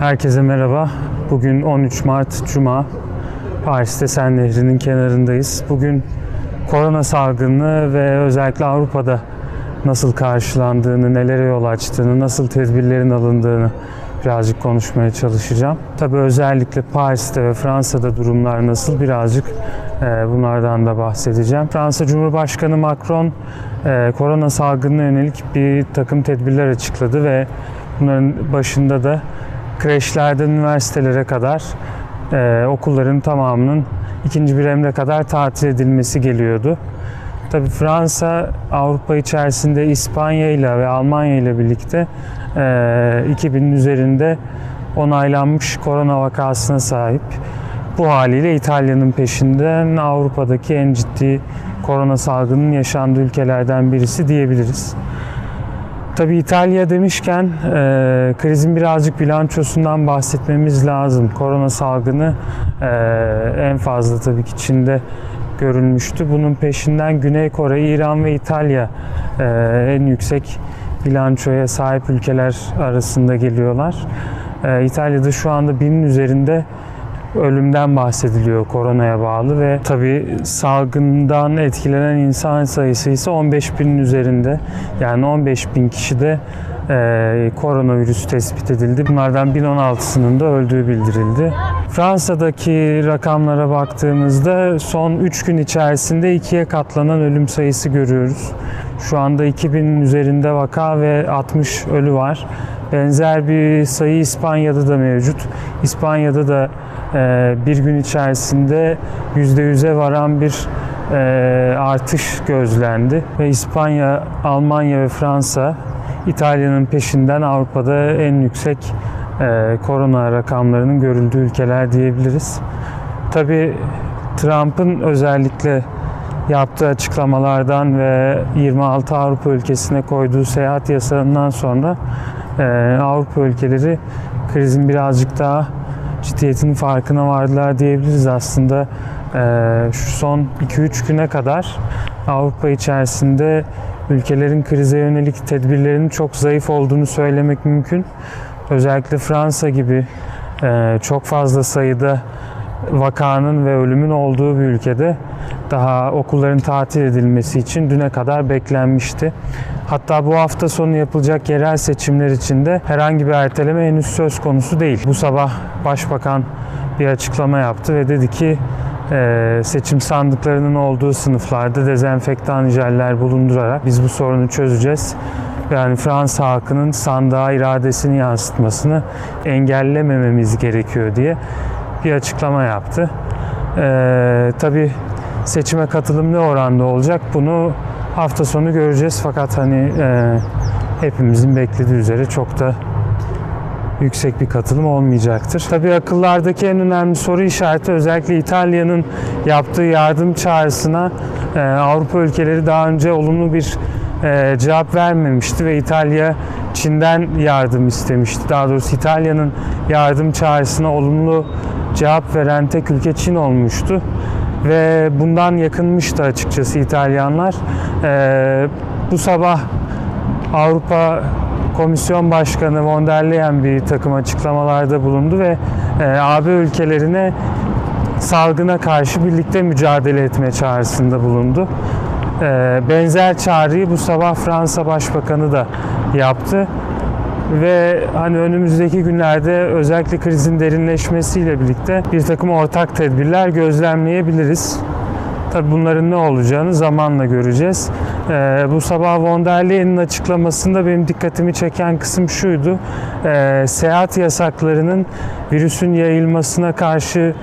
Herkese merhaba. Bugün 13 Mart Cuma. Paris'te Sen Nehri'nin kenarındayız. Bugün korona salgını ve özellikle Avrupa'da nasıl karşılandığını, nelere yol açtığını, nasıl tedbirlerin alındığını birazcık konuşmaya çalışacağım. Tabii özellikle Paris'te ve Fransa'da durumlar nasıl birazcık e, bunlardan da bahsedeceğim. Fransa Cumhurbaşkanı Macron e, korona salgınına yönelik bir takım tedbirler açıkladı ve bunların başında da kreşlerden üniversitelere kadar e, okulların tamamının ikinci bir emre kadar tatil edilmesi geliyordu. Tabii Fransa Avrupa içerisinde İspanya ile ve Almanya ile birlikte e, 2000'in üzerinde onaylanmış korona vakasına sahip. Bu haliyle İtalya'nın peşinden Avrupa'daki en ciddi korona salgının yaşandığı ülkelerden birisi diyebiliriz. Tabii İtalya demişken e, krizin birazcık bilançosundan bahsetmemiz lazım. Korona salgını e, en fazla tabii ki Çin'de görülmüştü. Bunun peşinden Güney Kore, İran ve İtalya e, en yüksek bilançoya sahip ülkeler arasında geliyorlar. E, İtalya'da şu anda binin üzerinde ölümden bahsediliyor koronaya bağlı ve tabi salgından etkilenen insan sayısı ise 15 binin üzerinde. Yani 15 bin kişi de e, koronavirüs tespit edildi. Bunlardan 1016'sının da öldüğü bildirildi. Fransa'daki rakamlara baktığımızda son 3 gün içerisinde ikiye katlanan ölüm sayısı görüyoruz. Şu anda 2000'in üzerinde vaka ve 60 ölü var. Benzer bir sayı İspanya'da da mevcut. İspanya'da da e, bir gün içerisinde %100'e varan bir e, artış gözlendi. Ve İspanya, Almanya ve Fransa İtalya'nın peşinden Avrupa'da en yüksek e, korona rakamlarının görüldüğü ülkeler diyebiliriz. Tabi Trump'ın özellikle yaptığı açıklamalardan ve 26 Avrupa ülkesine koyduğu seyahat yasağından sonra Avrupa ülkeleri krizin birazcık daha ciddiyetinin farkına vardılar diyebiliriz aslında. E, şu son 2-3 güne kadar Avrupa içerisinde ülkelerin krize yönelik tedbirlerinin çok zayıf olduğunu söylemek mümkün. Özellikle Fransa gibi e, çok fazla sayıda vakanın ve ölümün olduğu bir ülkede daha okulların tatil edilmesi için düne kadar beklenmişti. Hatta bu hafta sonu yapılacak yerel seçimler için de herhangi bir erteleme henüz söz konusu değil. Bu sabah Başbakan bir açıklama yaptı ve dedi ki e, seçim sandıklarının olduğu sınıflarda dezenfektan jeller bulundurarak biz bu sorunu çözeceğiz. Yani Fransa halkının sandığa iradesini yansıtmasını engellemememiz gerekiyor diye bir açıklama yaptı. Ee, tabii seçime katılım ne oranda olacak bunu hafta sonu göreceğiz. Fakat hani e, hepimizin beklediği üzere çok da yüksek bir katılım olmayacaktır. Tabii akıllardaki en önemli soru işareti özellikle İtalya'nın yaptığı yardım çağrısına e, Avrupa ülkeleri daha önce olumlu bir e, cevap vermemişti ve İtalya Çin'den yardım istemişti. Daha doğrusu İtalya'nın yardım çağrısına olumlu cevap veren tek ülke Çin olmuştu ve bundan yakınmıştı açıkçası İtalyanlar. E, bu sabah Avrupa Komisyon Başkanı von der Leyen bir takım açıklamalarda bulundu ve e, AB ülkelerine salgına karşı birlikte mücadele etme çağrısında bulundu. E, benzer çağrıyı bu sabah Fransa Başbakanı da yaptı ve hani önümüzdeki günlerde özellikle krizin derinleşmesiyle birlikte bir takım ortak tedbirler gözlemleyebiliriz. Tabi bunların ne olacağını zamanla göreceğiz. Ee, bu sabah von der Leyen'in açıklamasında benim dikkatimi çeken kısım şuydu. Ee, seyahat yasaklarının virüsün yayılmasına karşı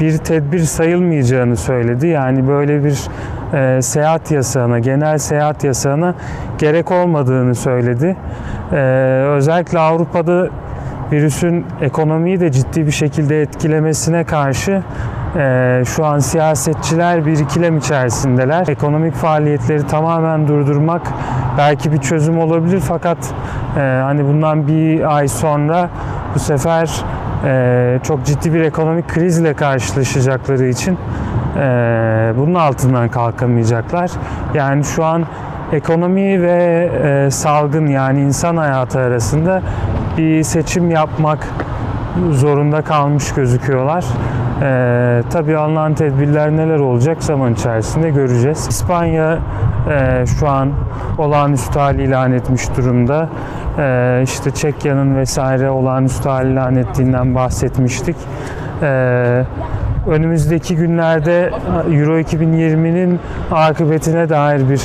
bir tedbir sayılmayacağını söyledi. Yani böyle bir e, seyahat yasağına, genel seyahat yasağına gerek olmadığını söyledi. E, özellikle Avrupa'da virüsün ekonomiyi de ciddi bir şekilde etkilemesine karşı e, şu an siyasetçiler bir ikilem içerisindeler. Ekonomik faaliyetleri tamamen durdurmak belki bir çözüm olabilir fakat e, hani bundan bir ay sonra bu sefer e, çok ciddi bir ekonomik krizle karşılaşacakları için e, bunun altından kalkamayacaklar. Yani şu an ekonomi ve e, salgın yani insan hayatı arasında bir seçim yapmak zorunda kalmış gözüküyorlar. Ee, tabii alınan tedbirler neler olacak zaman içerisinde göreceğiz. İspanya e, şu an olağanüstü hal ilan etmiş durumda. Ee, işte Çekya'nın vesaire olağanüstü hal ilan ettiğinden bahsetmiştik. Ee, önümüzdeki günlerde Euro 2020'nin akıbetine dair bir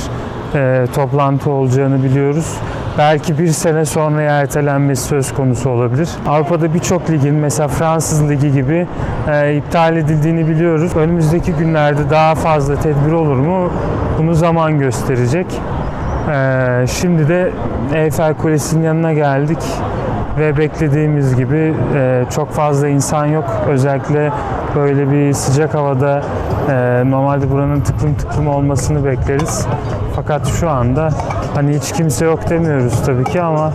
e, toplantı olacağını biliyoruz. Belki bir sene sonra ertelenmesi söz konusu olabilir. Avrupa'da birçok ligin mesela Fransız Ligi gibi e, iptal edildiğini biliyoruz. Önümüzdeki günlerde daha fazla tedbir olur mu? Bunu zaman gösterecek. E, şimdi de Eyfel Kulesi'nin yanına geldik ve beklediğimiz gibi e, çok fazla insan yok. Özellikle böyle bir sıcak havada e, normalde buranın tıklım tıklım olmasını bekleriz. Fakat şu anda hani hiç kimse yok demiyoruz tabii ki ama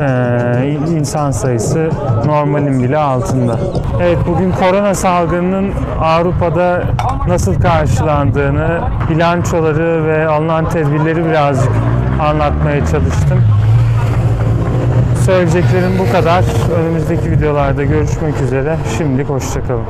e, insan sayısı normalin bile altında. Evet bugün korona salgınının Avrupa'da nasıl karşılandığını, bilançoları ve alınan tedbirleri birazcık anlatmaya çalıştım. Söyleyeceklerim bu kadar. Önümüzdeki videolarda görüşmek üzere. Şimdilik hoşçakalın.